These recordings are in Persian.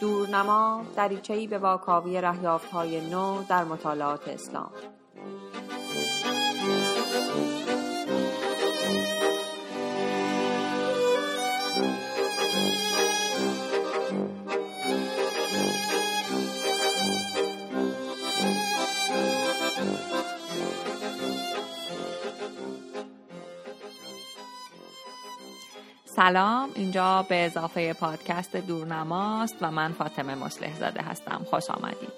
دورنما دریچهای به واکاوی های نو در مطالعات اسلام. سلام. اینجا به اضافه پادکست دورنماست و من فاطمه مسلح زاده هستم. خوش آمدید.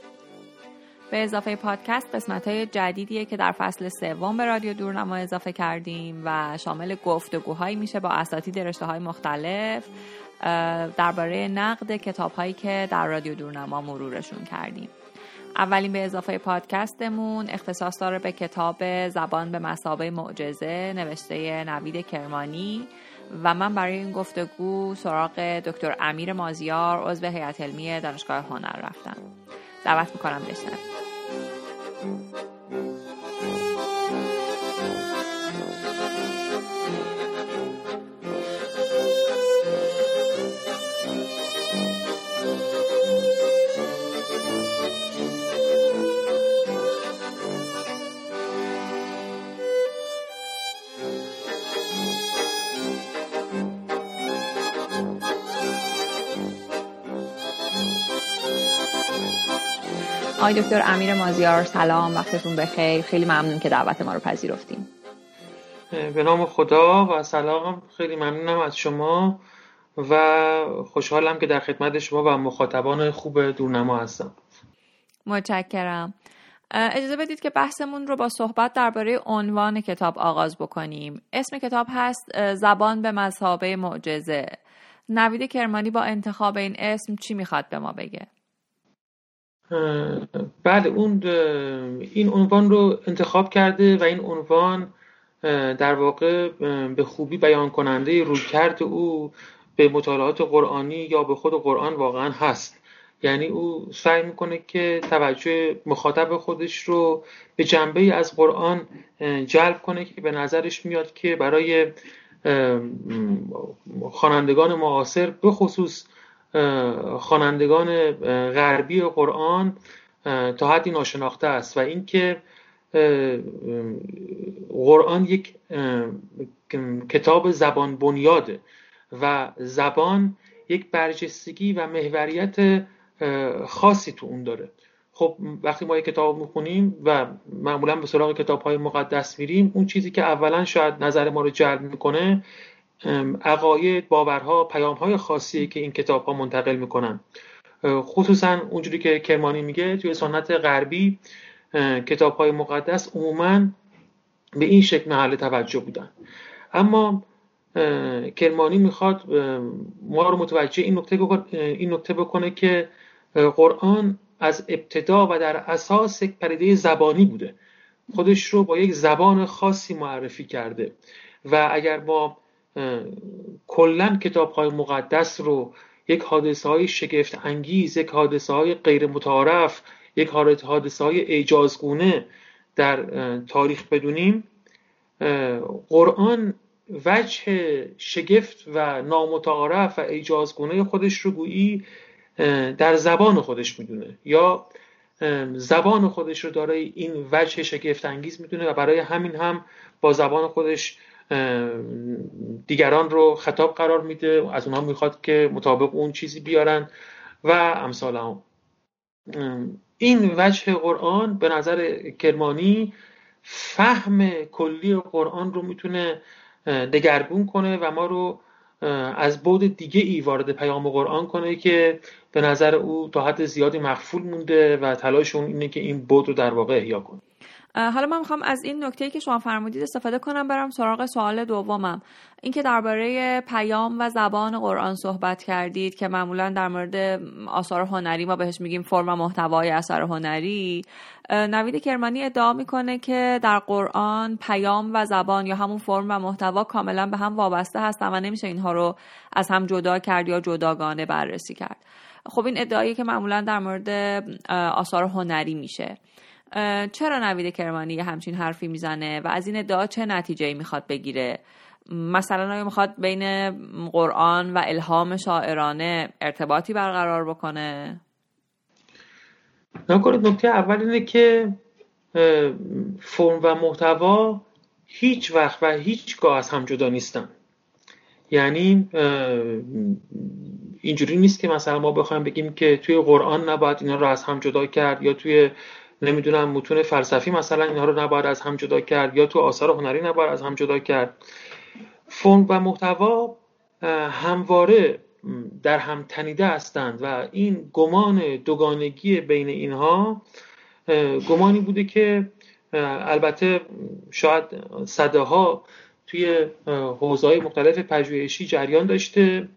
به اضافه پادکست قسمت های جدیدیه که در فصل سوم به رادیو دورنما اضافه کردیم و شامل گفتگوهایی میشه با اساتید رشته های مختلف درباره نقد کتاب هایی که در رادیو دورنما مرورشون کردیم. اولین به اضافه پادکستمون اختصاص داره به کتاب زبان به مسابه معجزه نوشته نوید کرمانی. و من برای این گفتگو سراغ دکتر امیر مازیار عضو هیئت علمی دانشگاه هنر رفتم. دعوت می‌کنم بشنوید. آقای دکتر امیر مازیار سلام وقتتون بخیر. خیلی ممنون که دعوت ما رو پذیرفتیم به نام خدا و سلام خیلی ممنونم از شما و خوشحالم که در خدمت شما و مخاطبان خوب دورنما هستم. متشکرم. اجازه بدید که بحثمون رو با صحبت درباره عنوان کتاب آغاز بکنیم. اسم کتاب هست زبان به مذهبه معجزه. نوید کرمانی با انتخاب این اسم چی می‌خواد به ما بگه؟ بله اون این عنوان رو انتخاب کرده و این عنوان در واقع به خوبی بیان کننده رویکرد او به مطالعات قرآنی یا به خود قرآن واقعا هست. یعنی او سعی می‌کنه که توجه مخاطب خودش رو به جنبه از قرآن جلب کنه که به نظرش میاد که برای خوانندگان معاصر به خصوص خوانندگان غربی قرآن تا حدی ناشناخته است و اینکه قرآن یک کتاب زبان بنیاده و زبان یک برجستگی و محوریت خاصی تو اون داره. خب وقتی ما یک کتاب می‌خونیم و معمولا به سراغ کتاب های مقدس میریم اون چیزی که اولا شاید نظر ما رو جلب می‌کنه عقاید باورها پیامهای خاصی که این کتاب ها منتقل می‌کنن. خصوصا اونجوری که کرمانی میگه توی سنت غربی کتاب های مقدس عموما به این شکل محل توجه بودن. اما کرمانی می‌خواد ما رو متوجه این نکته این نکته بکنه که قرآن از ابتدا و در اساس یک پریده زبانی بوده. خودش رو با یک زبان خاصی معرفی کرده. و اگر ما کلا کتاب های مقدس رو یک حادثه های شگفت انگیز یک حادثه های غیر متعارف یک حادثه های اعجازگونه در تاریخ بدونیم. قرآن وجه شگفت و نامتعارف و اعجازگونه خودش رو گویی در زبان خودش می‌دونه یا زبان خودش رو دارای این وجه شگفت انگیز می‌دونه و برای همین هم با زبان خودش دیگران رو خطاب قرار میده از اونها می‌خواد که مطابق اون چیزی بیارن و امثال هم. این وجه قرآن به نظر کرمانی فهم کلی قرآن رو می‌تونه دگرگون کنه و ما رو از بود دیگه ای وارد پیام قرآن کنه که به نظر او تا حد زیادی مخفول مونده و تلاش اون اینه که این بود رو در واقع احیا کنه حالا من می‌خوام از این نکته که شما فرمودید استفاده کنم برم سراغ سوال دومم. اینکه درباره پیام و زبان قرآن صحبت کردید که معمولا در مورد آثار هنری ما بهش میگیم فرم و محتوای اثر هنری. نوید کرمانی ادعا می‌کنه که در قرآن پیام و زبان یا همون فرم و محتوا کاملا به هم وابسته هستن و نمیشه اینها رو از هم جدا کرد یا جداگانه بررسی کرد. خب این ادعایی که معمولا در مورد آثار هنری میشه. چرا نوید کرمانی همچین حرفی می‌زنه و از این ادعا چه نتیجه ای می‌خواد بگیره؟ مثلا آیا می‌خواد بین قرآن و الهام شاعرانه ارتباطی برقرار بکنه؟ نکنید نکته اول اینه که فرم و محتوا هیچ وقت و هیچگاه از هم جدا نیستن. یعنی اینجوری نیست که مثلا ما بخوایم بگیم که توی قرآن نباید اینا رو از هم جدا کرد یا توی نمی‌دونم متون فلسفی مثلا اینها رو نباید از هم جدا کرد یا تو آثار هنری نباید از هم جدا کرد. فرم و محتوا همواره در هم تنیده هستند و این گمان دوگانگی بین اینها گمانی بوده که البته شاید صده ها توی حوزه‌های مختلف پژوهشی جریان داشته.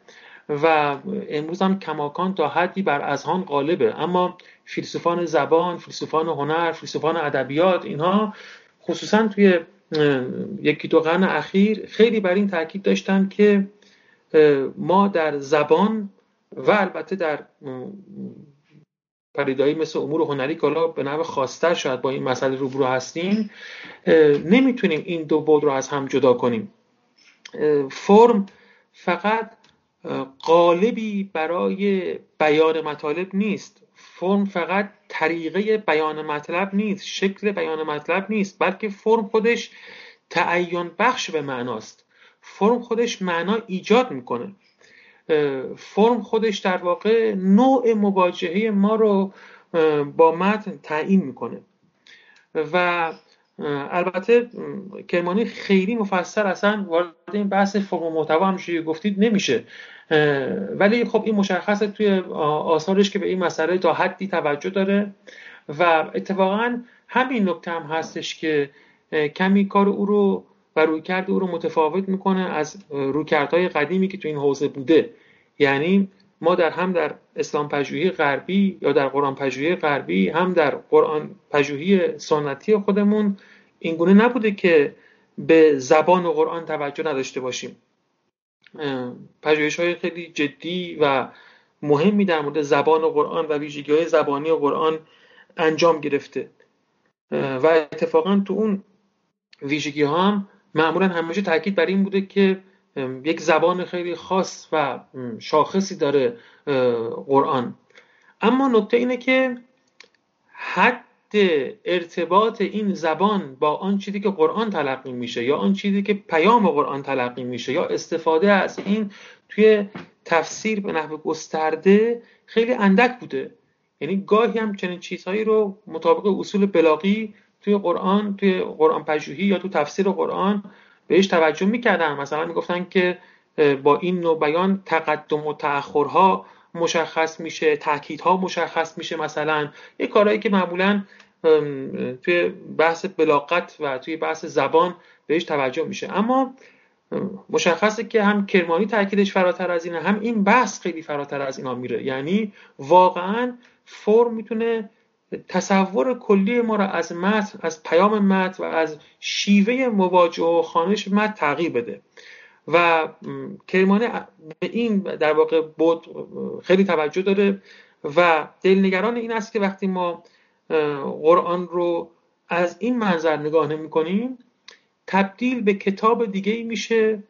و امروز هم کماکان تا حدی بر اذهان غالبه. اما فیلسوفان زبان فیلسوفان هنر فیلسوفان ادبیات اینها خصوصا توی یکی دو قرن اخیر خیلی بر این تاکید داشتن که ما در زبان و البته در پریدایی مثل امور هنری که حالا به نوع خاصتر شاید با این مسئله روبرو هستیم نمی‌تونیم این دو بود رو از هم جدا کنیم. فرم فقط قالبی برای بیان مطالب نیست. فرم فقط طریقه بیان مطلب نیست شکل بیان مطلب نیست بلکه فرم خودش تعین بخش به معناست. فرم خودش معنا ایجاد می‌کنه. فرم خودش در واقع نوع مواجهه ما رو با متن تعیین می‌کنه. و البته کرمانی خیلی مفصل اصلا وارد این بحث فرم و محتوا همشه گفتید نمیشه. ولی خب این مشخصه توی آثارش که به این مسئله تا حدی توجه داره و اتفاقا همین نکته هم هستش که کمی کار او رو و رویکرد او رو متفاوت می‌کنه از رویکردهای قدیمی که تو این حوزه بوده. یعنی ما در هم در اسلام پژوهی غربی یا در قرآن پژوهی غربی هم در قرآن پژوهی سنتی خودمون اینگونه نبوده که به زبان و قرآن توجه نداشته باشیم. پژوهش های خیلی جدی و مهمی در مورد زبان و قرآن و ویژگی های زبانی و قرآن انجام گرفته. و اتفاقا تو اون ویژگی ها هم معمولا همیشه تاکید بر این بوده که یک زبان خیلی خاص و شاخصی داره قرآن. اما نکته اینه که حد ارتباط این زبان با آن چیزی که قرآن تلقی میشه یا آن چیزی که پیام قرآن تلقی میشه یا استفاده از این توی تفسیر به نحو گسترده خیلی اندک بوده. یعنی گاهی هم چنین چیزهایی رو مطابق اصول بلاغی توی قرآن توی قرآن پژوهی یا تو تفسیر قرآن بهش توجه می‌کردن. مثلا می‌گفتن که با این نوع بیان تقدم و تأخرها مشخص میشه تاکیدها مشخص میشه مثلا. یه کارهایی که معمولا توی بحث بلاغت و توی بحث زبان بهش توجه میشه. اما مشخصه که هم کرمانی تاکیدش فراتر از اینه هم این بحث خیلی فراتر از اینا میره. یعنی واقعا فرم می‌تونه تصور کلی ما را از متن از پیام متن و از شیوه مواجه و خانش متن تغییر بده. و کرمانی به این در واقع بود خیلی توجه داره و دلنگران این است که وقتی ما قرآن رو از این منظر نگاه نمی کنیم تبدیل به کتاب دیگه میشه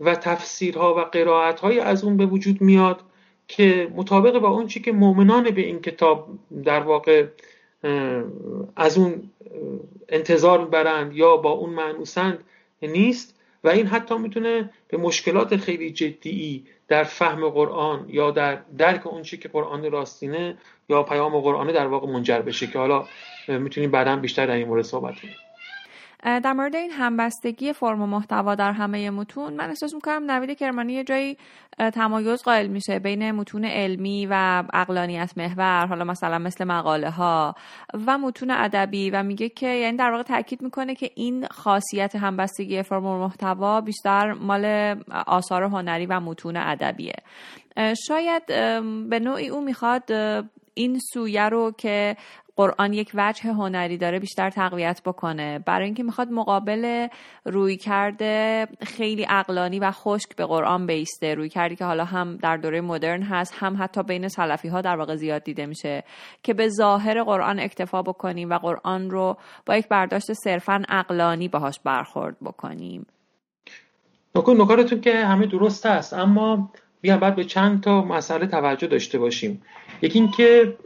و تفسیرها و قرائت از اون به وجود میاد. که مطابق با اون چی که مؤمنان به این کتاب در واقع از اون انتظار می‌برند یا با اون معنوسند نیست و این حتی می‌تونه به مشکلات خیلی جدی در فهم قرآن یا در درک اون چی که قرآن راستینه یا پیام قرآن در واقع منجر بشه که حالا می‌تونیم بعدا بیشتر در این مورد صحبت کنیم. در مورد این همبستگی فرم و محتوا در همه متون من احساس می‌کنم نوید کرمانی یه جایی تمایز قائل میشه بین متون علمی و اقلانیت محور حالا مثلا مثل مقاله ها و متون ادبی و میگه که یعنی در واقع تاکید می‌کنه که این خاصیت همبستگی فرم و محتوا بیشتر مال آثار هنری و متون ادبیه. شاید به نوعی او می‌خواد این سویه رو که قرآن یک وجه هنری داره بیشتر تقویت بکنه. برای اینکه می‌خواد مقابل روی کرده خیلی اقلانی و خشک به قرآن بیسته. روی کردی که حالا هم در دوره مدرن هست هم حتی بین سلفی ها در واقع زیاد دیده میشه. که به ظاهر قرآن اکتفا بکنیم و قرآن رو با یک برداشت صرفا اقلانی باهاش برخورد بکنیم. نکارتون که همه درست است اما میگم باید به چند تا مسئله توجه داشته باشیم. یکی اینکه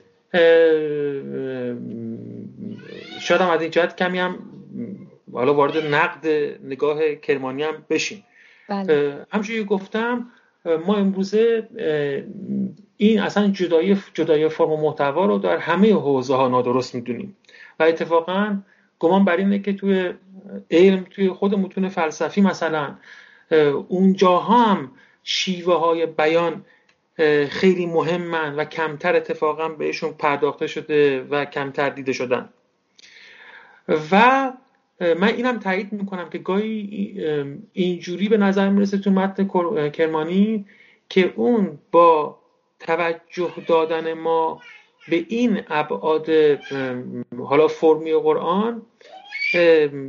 شاید هم از این جهت کمی هم حالا وارد نقد نگاه کرمانی هم بشیم بله. همچنین گفتم ما امروزه این اصلا جدای جدای فرم و محتوا رو در همه حوزه ها نادرست می‌دونیم و اتفاقا گمان بر اینه که توی علم توی خود متون فلسفی مثلا اونجاها هم شیوه های بیان خیلی مهمن و کمتر اتفاقا بهشون پرداخته شده و کمتر دیده شدن. و من اینم تایید می‌کنم که گاهی اینجوری به نظر می‌رسه تو متن کرمانی که اون با توجه دادن ما به این ابعاد حالا فرمی قرآن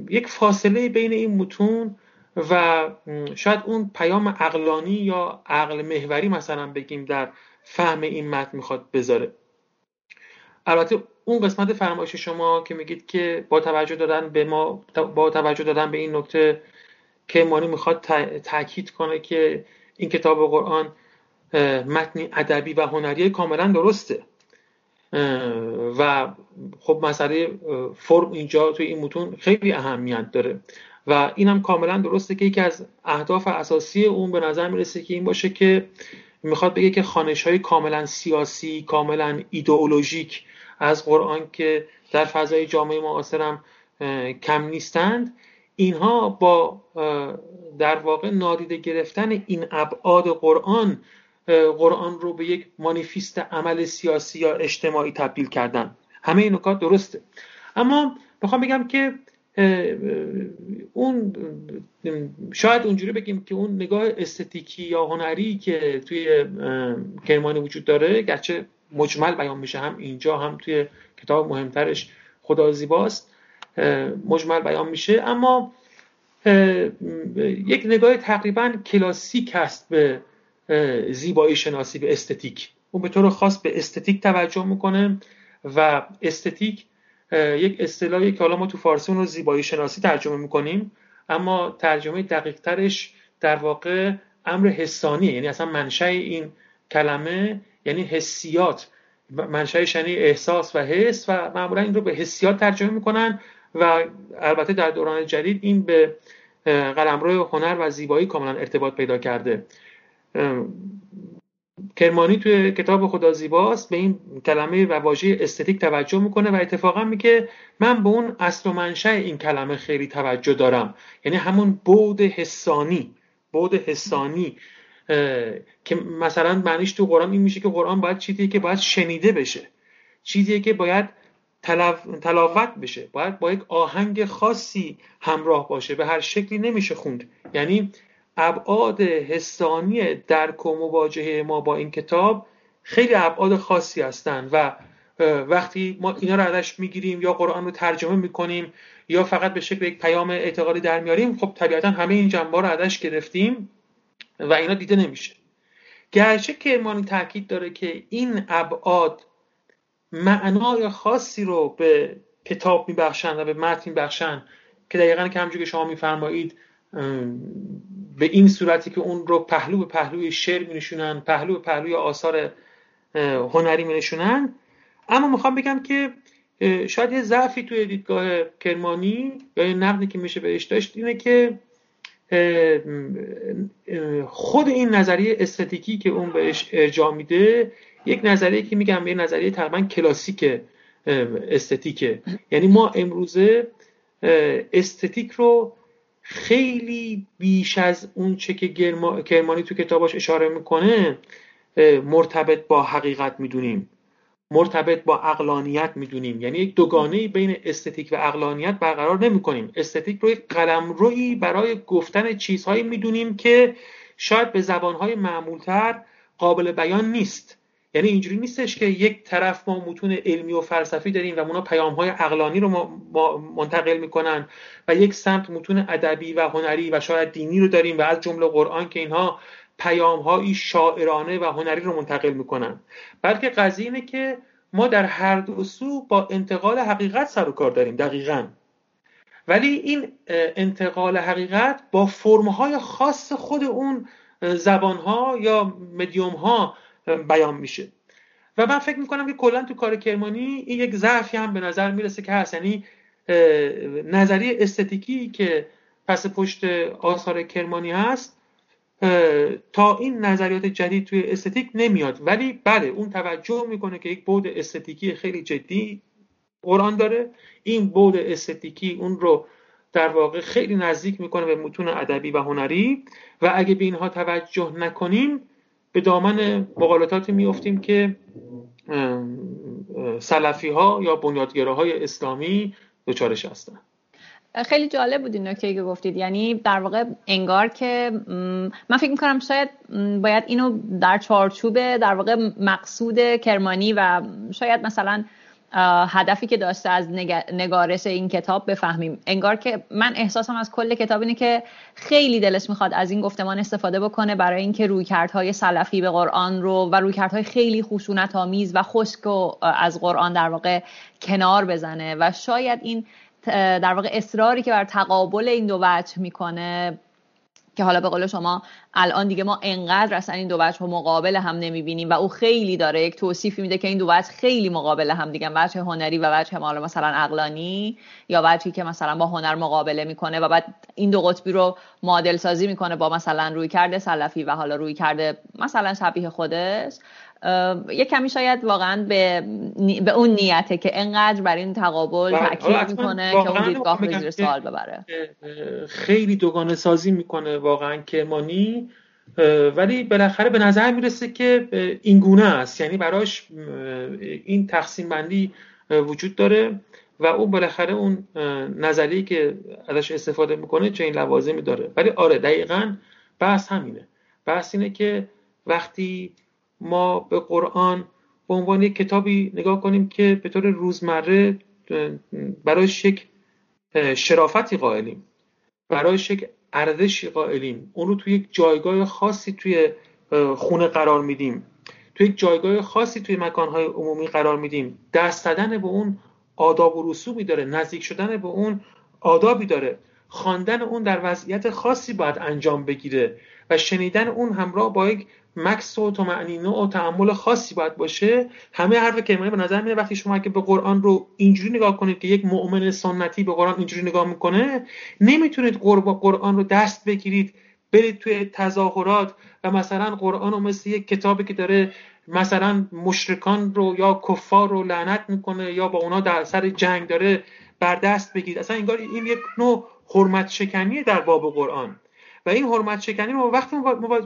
یک فاصله بین این متون و شاید اون پیام عقلانی یا عقل محوری مثلا بگیم در فهم این متن می‌خواد بذاره. البته اون قسمت فرمایش شما که میگید که با توجه دادن به ما با توجه دادن به این نکته که مانی می‌خواد تاکید کنه که این کتاب قرآن متنی ادبی و هنری کاملا درسته. و خب مسئله فرم اینجا توی این متون خیلی اهمیت داره. و اینم کاملا درسته که یکی از اهداف اساسی اون به نظر می‌رسه که این باشه که می‌خواد بگه که خانش های کاملا سیاسی کاملا ایدئولوژیک از قرآن که در فضای جامعه معاصرم کم نیستند. اینها با در واقع نادیده گرفتن این ابعاد قرآن قرآن رو به یک مانیفیست عمل سیاسی یا اجتماعی تبدیل کردن. همه این نکات درسته. اما می‌خوام بگم که اون شاید اونجوری بگیم که اون نگاه استتیکی یا هنری که توی کرمانی وجود داره گرچه مجمل بیان میشه هم اینجا هم توی کتاب مهمترش خدا زیباست مجمل بیان میشه. اما یک نگاه تقریبا کلاسیک هست به زیبایی شناسی به استتیک. اون به طور خاص به استتیک توجه می‌کنه و استتیک یک اصطلاحی که حالا ما تو فارسی رو زیبایی شناسی ترجمه می‌کنیم. اما ترجمه دقیق ترش در واقع امر حسانیه. یعنی اصلا منشأ این کلمه یعنی حسیات. منشأش یعنی احساس و حس و معمولا این رو به حسیات ترجمه می‌کنن و البته در دوران جدید این به قلمرو هنر و زیبایی کاملا ارتباط پیدا کرده. کرمانی توی کتاب خدا زیباست به این کلمه و واژه استتیک توجه می‌کنه و اتفاقا میگه من به اون اصل و منشأ این کلمه خیلی توجه دارم. یعنی همون بود حسانی بود حسانی که مثلا معنیش تو قرآن این میشه که قرآن باید چیزیه که باید شنیده بشه. چیزیه که باید تلاوت بشه. باید با یک آهنگ خاصی همراه باشه. به هر شکلی نمیشه خوند. یعنی ابعاد حسانی درک و مواجهه ما با این کتاب خیلی ابعاد خاصی هستند و وقتی ما اینا رو ازش می‌گیریم یا قرآن رو ترجمه می‌کنیم یا فقط به شکل یک پیام اعتقادی در میاریم خب طبیعتا همه این جنبه رو ازش گرفتیم و اینا دیده نمیشه. گرچه کرمانی تاکید داره که این ابعاد معنای خاصی رو به کتاب میبخشن و به متن میبخشن که دقیقا که همجور که شما میفرمایید به این صورتی که اون رو پهلو به پهلوی شعر می نشونن پهلو به پهلوی آثار هنری می نشونن اما می‌خوام بگم که شاید یه ضعفی توی دیدگاه کرمانی یا یه نقدی که میشه بهش داشت اینه که خود این نظریه استاتیکی که اون بهش ارجاع میده یک نظریه که میگم یه نظریه تقریبا کلاسیک استتیکه یعنی ما امروزه استتیک رو خیلی بیش از اون چه که کرمانی تو کتاباش اشاره می‌کنه مرتبط با حقیقت می‌دونیم. مرتبط با اقلانیت می‌دونیم. یعنی یک دوگانه بین استتیک و اقلانیت برقرار نمی کنیم استتیک رو یک قلمرویی برای گفتن چیزهایی می‌دونیم که شاید به زبانهای معمولتر قابل بیان نیست. یعنی اینجوری نیستش که یک طرف ما متون علمی و فلسفی داریم و اونا پیام های اقلانی رو منتقل می‌کنن و یک سمت متون ادبی و هنری و شاید دینی رو داریم و از جمله قرآن که اینها پیام های شاعرانه و هنری رو منتقل می‌کنن. بلکه قضیه اینه که ما در هر دو سو با انتقال حقیقت سر و کار داریم دقیقا. ولی این انتقال حقیقت با فرمهای خاص خود اون زبانها یا مدیوم ها بیان میشه. و من فکر می‌کنم که کلا تو کار کرمانی این یک ضعفی هم به نظر می‌رسه که هست. یعنی نظریه استتیکی که پس پشت آثار کرمانی هست تا این نظریات جدید توی استتیک نمیاد. ولی بله اون توجه می‌کنه که یک بود استتیکی خیلی جدی قرآن داره. این بود استتیکی اون رو در واقع خیلی نزدیک می‌کنه به متون ادبی و هنری. و اگه به اینها توجه نکنیم به دامن مقالطاتی میفتیم که سلفی ها یا های اسلامی دچارش هستن. خیلی جالب بود این نکته که گفتید. یعنی در واقع انگار که من فکر می‌کنم شاید باید اینو در چارچوب در واقع مقصود کرمانی و شاید مثلا هدفی که داشته از نگارش این کتاب بفهمیم. انگار که من احساسم از کل کتاب اینه که خیلی دلش می‌خواد از این گفتمان استفاده بکنه برای اینکه رویکردهای سلفی به قرآن رو و رویکردهای خیلی خشونت آمیز و خشک و از قرآن در واقع کنار بزنه. و شاید این در واقع اصراری که بر تقابل این دو وجه می‌کنه که حالا به قول شما الان دیگه ما انقدر اصلا این دو وجه مقابل هم نمی‌بینیم و او خیلی داره یک توصیفی میده که این دو وجه خیلی مقابل هم دیگه وجه هنری و وجه حالا مثلا عقلانی یا وجهی که مثلا با هنر مقابله می‌کنه و بعد این دو قطبی رو معادل سازی می‌کنه با مثلا روی کرده سلفی و حالا روی کرده مثلا شبیه خودش. یه کمی شاید واقعا به, به اون نیته که انقدر بر این تقابل تاکید می‌کنه که اون دیدگاه رو زیر سوال ببره. خیلی دوگانه سازی می‌کنه واقعا کرمانی ولی بالاخره به نظر می‌رسه که این گونه است. یعنی براش این تقسیم بندی وجود داره و اون بالاخره اون نظریه که ازش استفاده می‌کنه چه این لوازمی داره. ولی آره دقیقا بحث همینه. بحث اینه که وقتی ما به قرآن به عنوان یک کتابی نگاه کنیم که به طور روزمره برایش یک شرافتی قائلیم. برایش یک ارزشی قائلیم. اون رو توی یک جایگاه خاصی توی خونه قرار میدیم. توی یک جایگاه خاصی توی مکانهای عمومی قرار میدیم. دست دادن به اون آداب و رسومی داره. نزدیک شدن به اون آدابی داره. خواندن اون در وضعیت خاصی باید انجام بگیره و شنیدن اون همراه با یک مکس و تمعنینه و تعمل خاصی باید باشه همه حرف کلمه به نظر میاد وقتی شما که به قرآن رو اینجوری نگاه کنید که یک مؤمن سنتی به قرآن اینجوری نگاه می‌کنه نمی‌تونید قرآن رو دست بگیرید برید توی تظاهرات و مثلا قرآن رو مثل یک کتابی که داره مثلا مشرکان رو یا کفار رو لعنت می‌کنه یا با اونا در سر جنگ داره بر دست بگیرید. اصلا انگار این یک نوع حرمت شکنیه در باب قرآن. و این حرمت شکنی رو وقتی ما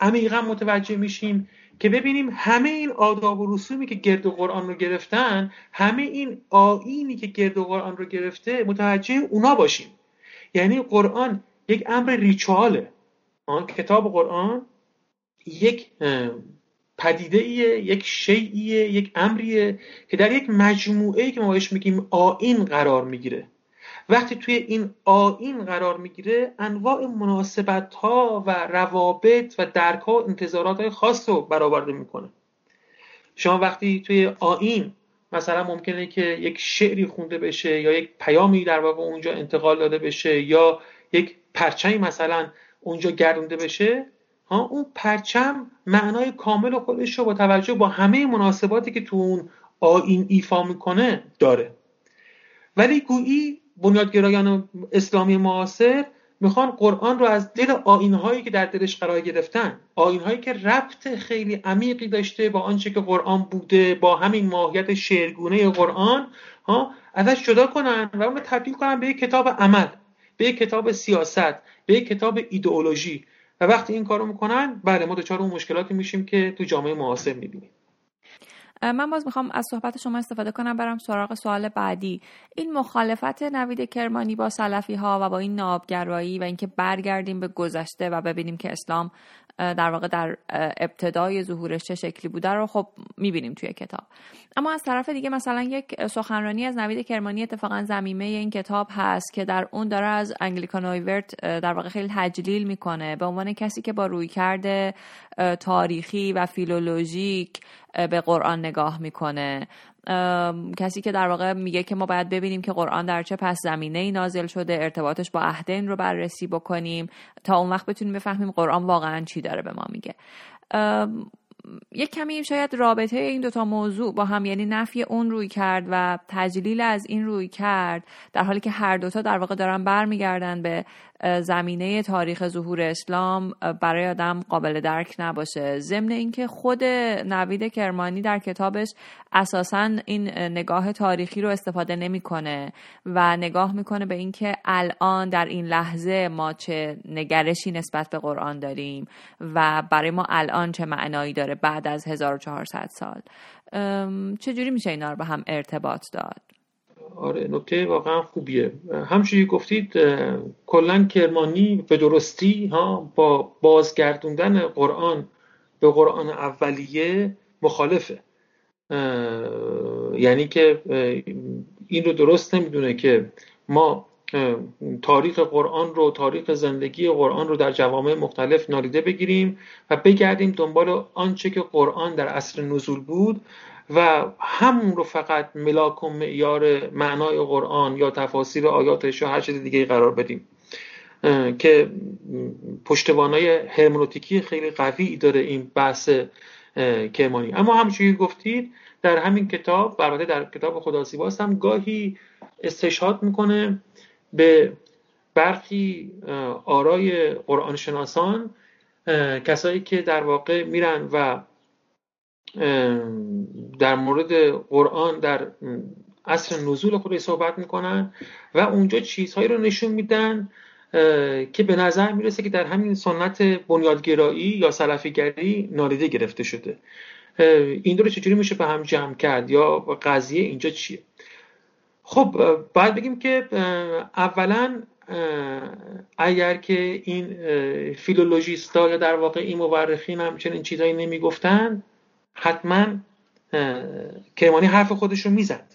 عمیقا متوجه میشیم که ببینیم همه این آداب و رسومی که گرد قرآن رو گرفتن همه این آینی که گرد قرآن رو گرفته متوجه اونا باشیم. یعنی قرآن یک امر ریچواله. کتاب قرآن یک پدیده ایه یک شیعیه یک امریه که در یک مجموعه که ما بهش میگیم آین قرار می‌گیره. وقتی توی این آین قرار می‌گیره انواع مناسبت ها و روابط و درک ها و انتظارات های خاص رو برآورده می‌کنه. شما وقتی توی آین مثلا ممکنه که یک شعری خونده بشه یا یک پیامی در واقع اونجا انتقال داده بشه یا یک پرچمی مثلا اونجا گردونده بشه ها اون پرچم معنای کامل خودش رو با توجه با همه مناسباتی که تو اون آین ایفا می‌کنه داره. ولی گویی بنیادگرایان اسلامی معاصر می‌خوان قرآن رو از دل آینهایی که در دلش قرار گرفتن آینهایی که ربط خیلی عمیقی داشته با آنچه که قرآن بوده با همین ماهیت شعرگونه قرآن ها ازش جدا کنن و اون تبدیل کنن به یک کتاب عمل به یک کتاب سیاست به یک کتاب ایدئولوژی. و وقتی این کارو می‌کنن بله ما دچار اون مشکلاتی میشیم که تو جامعه معاصر می‌بینیم. من باز می‌خوام از صحبت شما استفاده کنم برم سراغ سوال بعدی. این مخالفت نوید کرمانی با سلفی ها و با این نابگرایی و اینکه برگردیم به گذشته و ببینیم که اسلام در واقع در ابتدای ظهورش چه شکلی بوده رو خب می‌بینیم توی کتاب. اما از طرف دیگه مثلا یک سخنرانی از نوید کرمانی اتفاقا زمینه این کتاب هست که در اون داره از انگلیکانویورت در واقع خیلی تجلیل می‌کنه. به عنوان کسی که با روی کرده تاریخی و فیلولوژیک به قرآن نگاه می‌کنه. کسی که در واقع میگه که ما باید ببینیم که قرآن در چه پس زمینه ای نازل شده ارتباطش با عهدین رو بررسی بکنیم تا اون وقت بتونیم بفهمیم قرآن واقعا چی داره به ما میگه. یک کمی شاید رابطه این دوتا موضوع با هم یعنی نفی اون روی کرد و تجلیل از این روی کرد در حالی که هر دوتا در واقع دارن برمیگردن به زمینه تاریخ ظهور اسلام برای آدم قابل درک نباشه. ضمن اینکه خود نوید کرمانی در کتابش اساسا این نگاه تاریخی رو استفاده نمی‌کنه و نگاه می‌کنه به اینکه الان در این لحظه ما چه نگرشی نسبت به قرآن داریم و برای ما الان چه معنایی داره بعد از 1400 سال. چجوری میشه اینا رو به هم ارتباط داد؟ آره نکته واقعا خوبیه. همچنین گفتید کلا کرمانی به درستی ها با بازگردوندن قرآن به قرآن اولیه مخالفه. یعنی که این رو درست نمی‌دونه که ما تاریخ قرآن رو تاریخ زندگی قرآن رو در جوامع مختلف نالیده بگیریم و بگردیم دنبال آنچه که قرآن در اصر نزول بود و همون رو فقط ملاک و معیار معنای قرآن یا تفاسیر آیاتش یا هر چیز دیگه قرار بدیم که پشتوانای هرمنوتیکی خیلی قوی داره این بحث کرمانی اما همچنین گفتید در همین کتاب البته در کتاب خدا زیباست هم گاهی استشهاد می‌کنه به برخی آرای قرآن شناسان کسایی که در واقع میرن و در مورد قرآن در اصل نزول خودش صحبت می‌کنن و اونجا چیزهایی رو نشون میدن که به نظر می‌رسه که در همین سنت بنیادگرایی یا سلفیگری نالیده گرفته شده. این رو چجوری میشه به هم جمع کرد یا قضیه اینجا چیه؟ خب باید بگیم که اولا اگر که این فیلولوژیستا یا در واقع این مورخین هم چنین چیزهایی نمی‌گفتن حتما کرمانی حرف خودش رو می‌زد.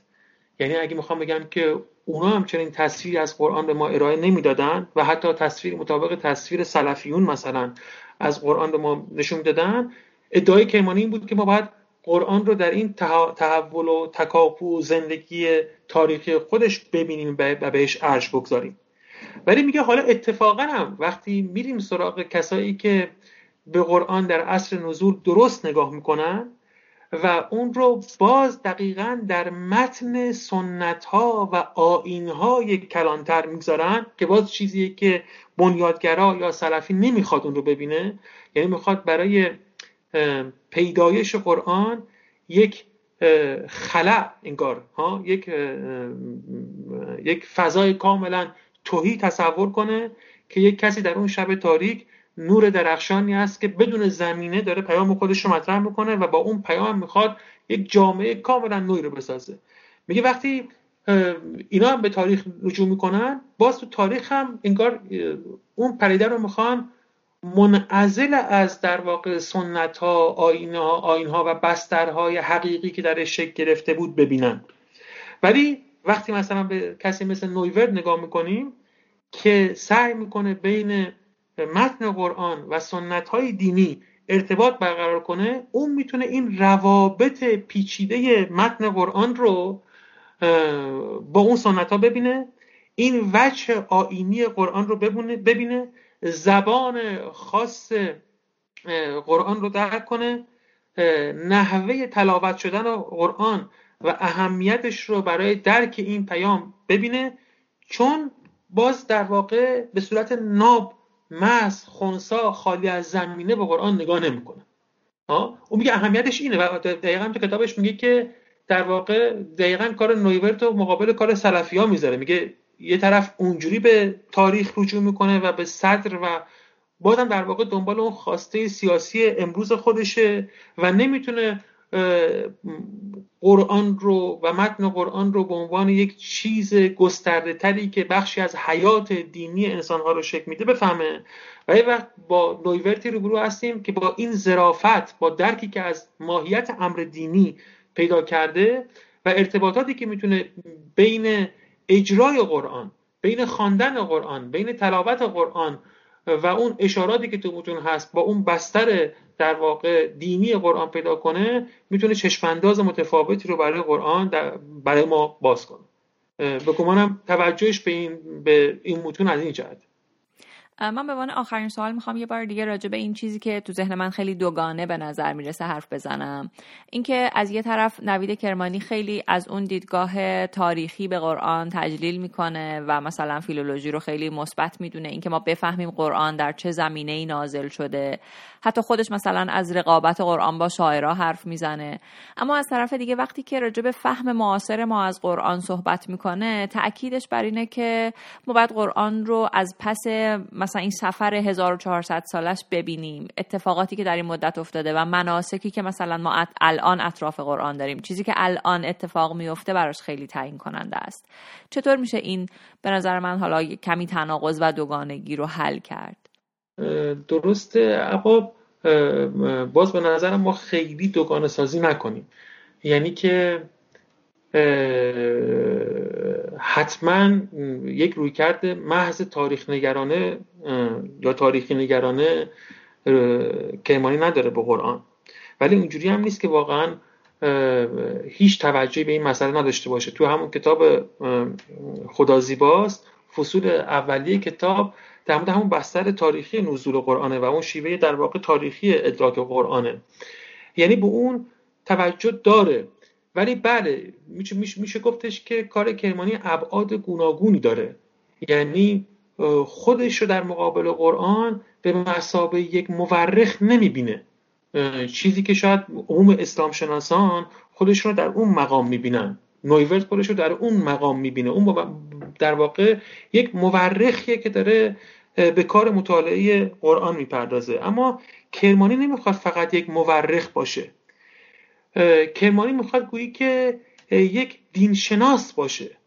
یعنی اگه می‌خوام بگم که اونا هم چنین تصویری از قرآن به ما ارائه نمی‌دادن و حتی تصویر مطابق تصویر سلفیون مثلا از قرآن به ما نشون دادن ادعای کرمانی این بود که ما باید قرآن رو در این تحول و تکاپو و زندگی تاریخی خودش ببینیم و بهش ارج بگذاریم. ولی میگه حالا اتفاقا هم وقتی میریم سراغ کسایی که به قرآن در عصر نزول درست نگاه می‌کنن و اون رو باز دقیقا در متن سنت ها و آین های کلانتر می‌گذارن که باز چیزیه که بنیادگرا یا سلفی نمی‌خواد اون رو ببینه. یعنی می‌خواد برای پیدایش قرآن یک خلع انگار ها یک یک فضای کاملا توهی تصور کنه که یک کسی در اون شب تاریک نور درخشانی است که بدون زمینه داره پیام خودش رو مطرح می‌کنه و با اون پیام می‌خواد یک جامعه کاملا نوعی رو بسازه. میگه وقتی اینا هم به تاریخ رجوع می‌کنن باز تو تاریخ هم انگار اون پریده رو می‌خوان منعزل از در واقع سنت ها آین ها, آین ها و بسترهای حقیقی که درش شکل گرفته بود ببینن. ولی وقتی مثلا به کسی مثل نویورد نگاه می‌کنیم که سعی می‌کنه بین متن قرآن و سنت های دینی ارتباط برقرار کنه اون می‌تونه این روابط پیچیده متن قرآن رو با اون سنت ها ببینه این وجه آینی قرآن رو ببینه زبان خاص قرآن رو درک کنه نحوه تلاوت شدن قرآن و اهمیتش رو برای درک این پیام ببینه چون باز در واقع به صورت ناب مس خونسا خالی از زمینه به قرآن نگاه نمی‌کنه. اون میگه اهمیتش اینه و دقیقا تو کتابش میگه که در واقع دقیقا کار نویورت و مقابل کار سلفی ها می‌ذاره. میگه یه طرف اونجوری به تاریخ رجوع می‌کنه و به صدر و بازم در واقع دنبال اون خواسته سیاسی امروز خودشه و نمی‌تونه قرآن رو و متن قرآن رو به عنوان یک چیز گسترده تری که بخشی از حیات دینی انسانها رو شکل میده بفهمه. و یه وقت با نویورتی روبرو هستیم که با این زرافت با درکی که از ماهیت امر دینی پیدا کرده و ارتباطاتی که می‌تونه بین اجرای قرآن بین خواندن قرآن بین تلاوت قرآن و اون اشاراتی که تو متون هست با اون بستر در واقع دینی قرآن پیدا کنه می‌تونه چشمانداز متفاوتی رو برای قرآن برای ما باز کنه. به گمانم توجهش به این به این متون از این جهت. من به عنوان آخرین سوال می‌خوام یه بار دیگه راجع به این چیزی که تو ذهن من خیلی دوگانه به نظر می‌رسه حرف بزنم. اینکه از یه طرف نوید کرمانی خیلی از اون دیدگاه تاریخی به قرآن تجلیل می‌کنه و مثلا فیلولوژی رو خیلی مثبت می‌دونه اینکه ما بفهمیم قرآن در چه زمینه ای نازل شده. حتی خودش مثلا از رقابت قرآن با شاعرها حرف می‌زنه. اما از طرف دیگه وقتی که راجع به فهم معاصر ما از قرآن صحبت می‌کنه تاکیدش بر اینه که ما باید قرآن رو از پس مثلا این سفر 1400 سالش ببینیم اتفاقاتی که در این مدت افتاده و مناسکی که مثلا ما الان اطراف قرآن داریم چیزی که الان اتفاق میفته براش خیلی تعیین کننده است. چطور میشه این به نظر من حالا کمی تناقض و دوگانگی رو حل کرد؟ درسته اما باز به نظرم ما خیلی دوگانه سازی نکنیم. یعنی که حتما یک رویکرد محض تاریخ نگرانه یا تاریخی نگرانه کرمانی نداره به قرآن. ولی اونجوری هم نیست که واقعا هیچ توجهی به این مسئله نداشته باشه. تو همون کتاب خدا زیباست فصول اولیه کتاب در مورد همون بستر تاریخی نزول قرآنه و اون شیوه در واقع تاریخی ادراک قرآنه. یعنی به اون توجه داره. ولی بله میشه, میشه گفتش که کار کرمانی ابعاد گوناگونی داره. یعنی خودش رو در مقابل قرآن به مسابه یک مورخ نمی‌بینه. چیزی که شاید عموم اسلام شناسان خودش رو در اون مقام می‌بینن. نویورت خودش رو در اون مقام می‌بینه. اون در واقع یک مورخیه که داره به کار مطالعه قرآن می‌پردازه. اما کرمانی نمی‌خواد فقط یک مورخ باشه. کرمانی می‌خواد گویی که یک دینشناس باشه.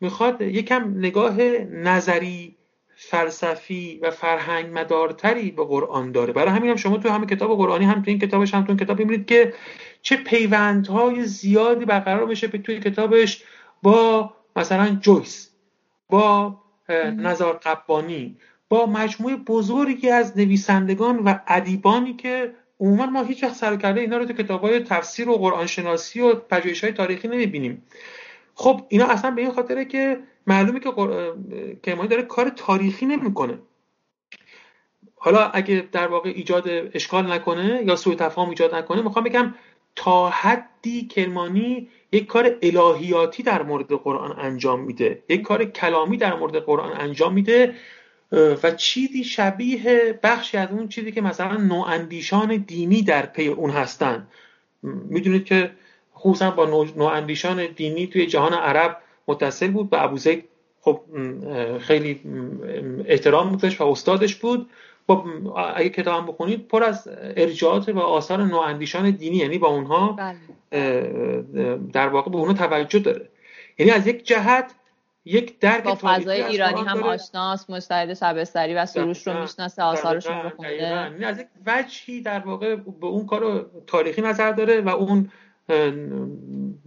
می‌خواد یکم نگاه نظری فلسفی و فرهنگ مدارتری به قرآن داره. برای همین هم شما تو همه کتاب قرآنی هم تو این کتابش هم تو این کتاب می‌بینید که چه پیوندهای زیادی برقرار میشه به توی کتابش با مثلا جویس با نظار قبانی با مجموعه بزرگی از نویسندگان و ادیبانی که عموما ما هیچ وقت سر کرده اینا رو تو کتابای تفسیر و قرآن شناسی و های تاریخی نمی‌بینیم. خب اینا اصلا به این خاطره که معلومه که کرمانی داره کار تاریخی نمی‌کنه. حالا اگه در واقع ایجاد اشکال نکنه یا سوء تفاهم ایجاد نکنه می‌خوام بگم تا حدی کرمانی یک کار الهیاتی در مورد قرآن انجام میده. یک کار کلامی در مورد قرآن انجام میده. و چیزی شبیه بخشی از اون چیزی که مثلا نواندیشان دینی در پی اون هستن. می‌دونید که خصوصا با نواندیشان دینی توی جهان عرب متصل بود به ابوزید خب خیلی احترام بودش و استادش بود. با اگه کتاب هم بخونید پر از ارجاعات و آثار نواندیشان دینی یعنی با اونها بله. در واقع به اونها توجه داره. یعنی از یک جهت یک درک با فضای ایرانی هم آشناست مستعد شبستری و سروش رو می‌شناسه آثارشون رو خونده از یک وجهی در واقع به اون کار تاریخی نظر داره و اون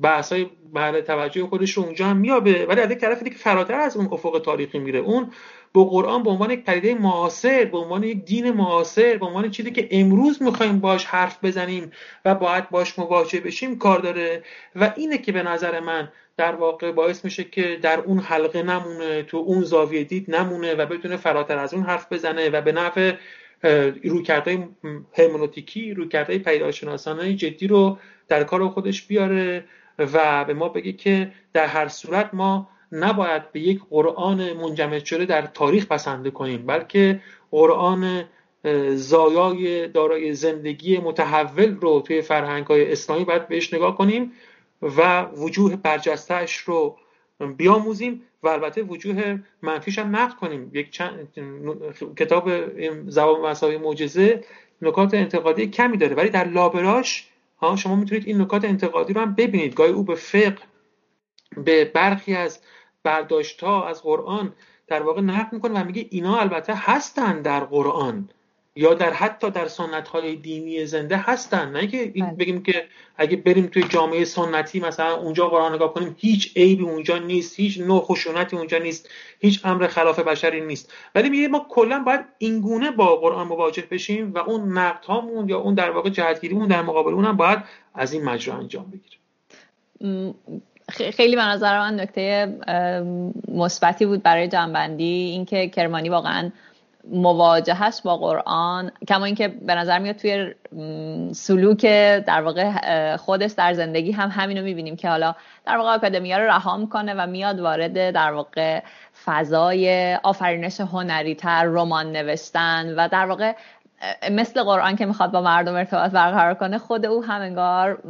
بحث های محل توجه خودش رو اونجا هم میابه ولی از یک طرف دیگه فراتر از اون افق تاریخی میره. اون با قرآن به عنوان یک پدیده معاصر به عنوان یک دین معاصر به عنوان چیزی که امروز می‌خوایم باش حرف بزنیم و باید باش مواجه بشیم کار داره. و اینه که به نظر من در واقع باعث میشه که در اون حلقه نمونه تو اون زاویه دید نمونه و بتونه فراتر از اون حرف بزنه و به نفع رویکردهای هرمونوتیکی رویکردهای پیداشناسانه جدی رو در کار خودش بیاره و به ما بگه که در هر صورت ما نباید به یک قرآن منجمد شده در تاریخ بسنده کنیم بلکه قرآن زایای دارای زندگی متحول رو توی فرهنگ های اسلامی باید بهش نگاه کنیم و وجوه برجستهش رو بیاموزیم و البته وجوه منفیش هم نقد کنیم. یک چند کتاب زبان مساوی معجزه نکات انتقادی کمی داره ولی در لابراش ها شما می‌تونید این نکات انتقادی رو هم ببینید. گاهی او به فقه به برخی از برداشت ها از قرآن در واقع نقد می‌کنه و میگه اینا البته هستن در قرآن. یا در حتی در سنت های دینی زنده هستن. نه که این بله. بگیم که اگه بریم توی جامعه سنتی مثلا اونجا قرآن نگاه کنیم هیچ عیبی اونجا نیست هیچ نوع خشونتی اونجا نیست هیچ امر خلاف بشری نیست. ولی میگه ما کلا باید اینگونه با قرآن مواجه بشیم و اون نقد هامون یا اون در واقع جهتگیریمون در مقابل اونم باید از این مجرا انجام بگیره. خیلی به نظر من نکته مثبتی بود برای جنبندی. اینکه کرمانی واقعا مواجهش با قرآن کما اینکه به نظر میاد توی سلوک در واقع خودش در زندگی هم همینو می‌بینیم که حالا در واقع اکادمیا رو رها می‌کنه و میاد وارد در واقع فضای آفرینش هنری تر رمان نوشتن و در واقع مثل قرآن که می‌خواد با مردم ارتباط برقرار کنه خود او هم انگار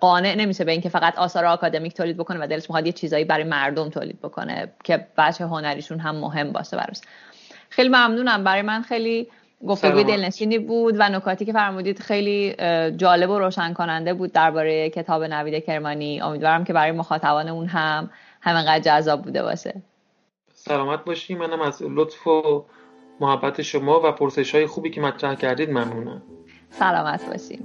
قانع نمیشه به اینکه فقط آثار آکادمیک تولید بکنه و دلش می‌خواد یه چیزایی برای مردم تولید بکنه که بچه هنریشون هم مهم باشه براش. خیلی ممنونم. برای من خیلی گفتگوی دلنشینی بود و نکاتی که فرمودید خیلی جالب و روشن کننده بود درباره کتاب نوید کرمانی. امیدوارم که برای مخاطبان اون هم همینقدر جذاب بوده باشه. سلامت باشی. منم از لطف و محبت شما و پرسش های خوبی که مطرح کردید ممنونم. سلامت باشیم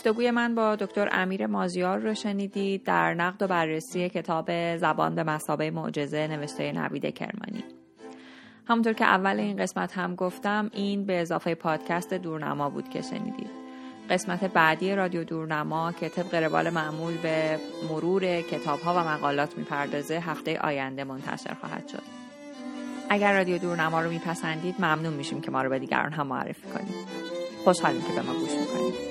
گفتگوی من با دکتر امیر مازیار رو شنیدید در نقد و بررسی کتاب زبان به مسابه معجزه نوشته نوید کرمانی. همونطور که اول این قسمت هم گفتم این به اضافه پادکست دورنما بود که شنیدید. قسمت بعدی رادیو دورنما که طبق روال معمول به مرور کتاب ها و مقالات می‌پردازه هفته آینده منتشر خواهد شد. اگر رادیو دورنما رو میپسندید ممنون میشیم که ما رو به دیگران هم معرفی کنید. خوشحالیم که به ما گوش می‌کنید.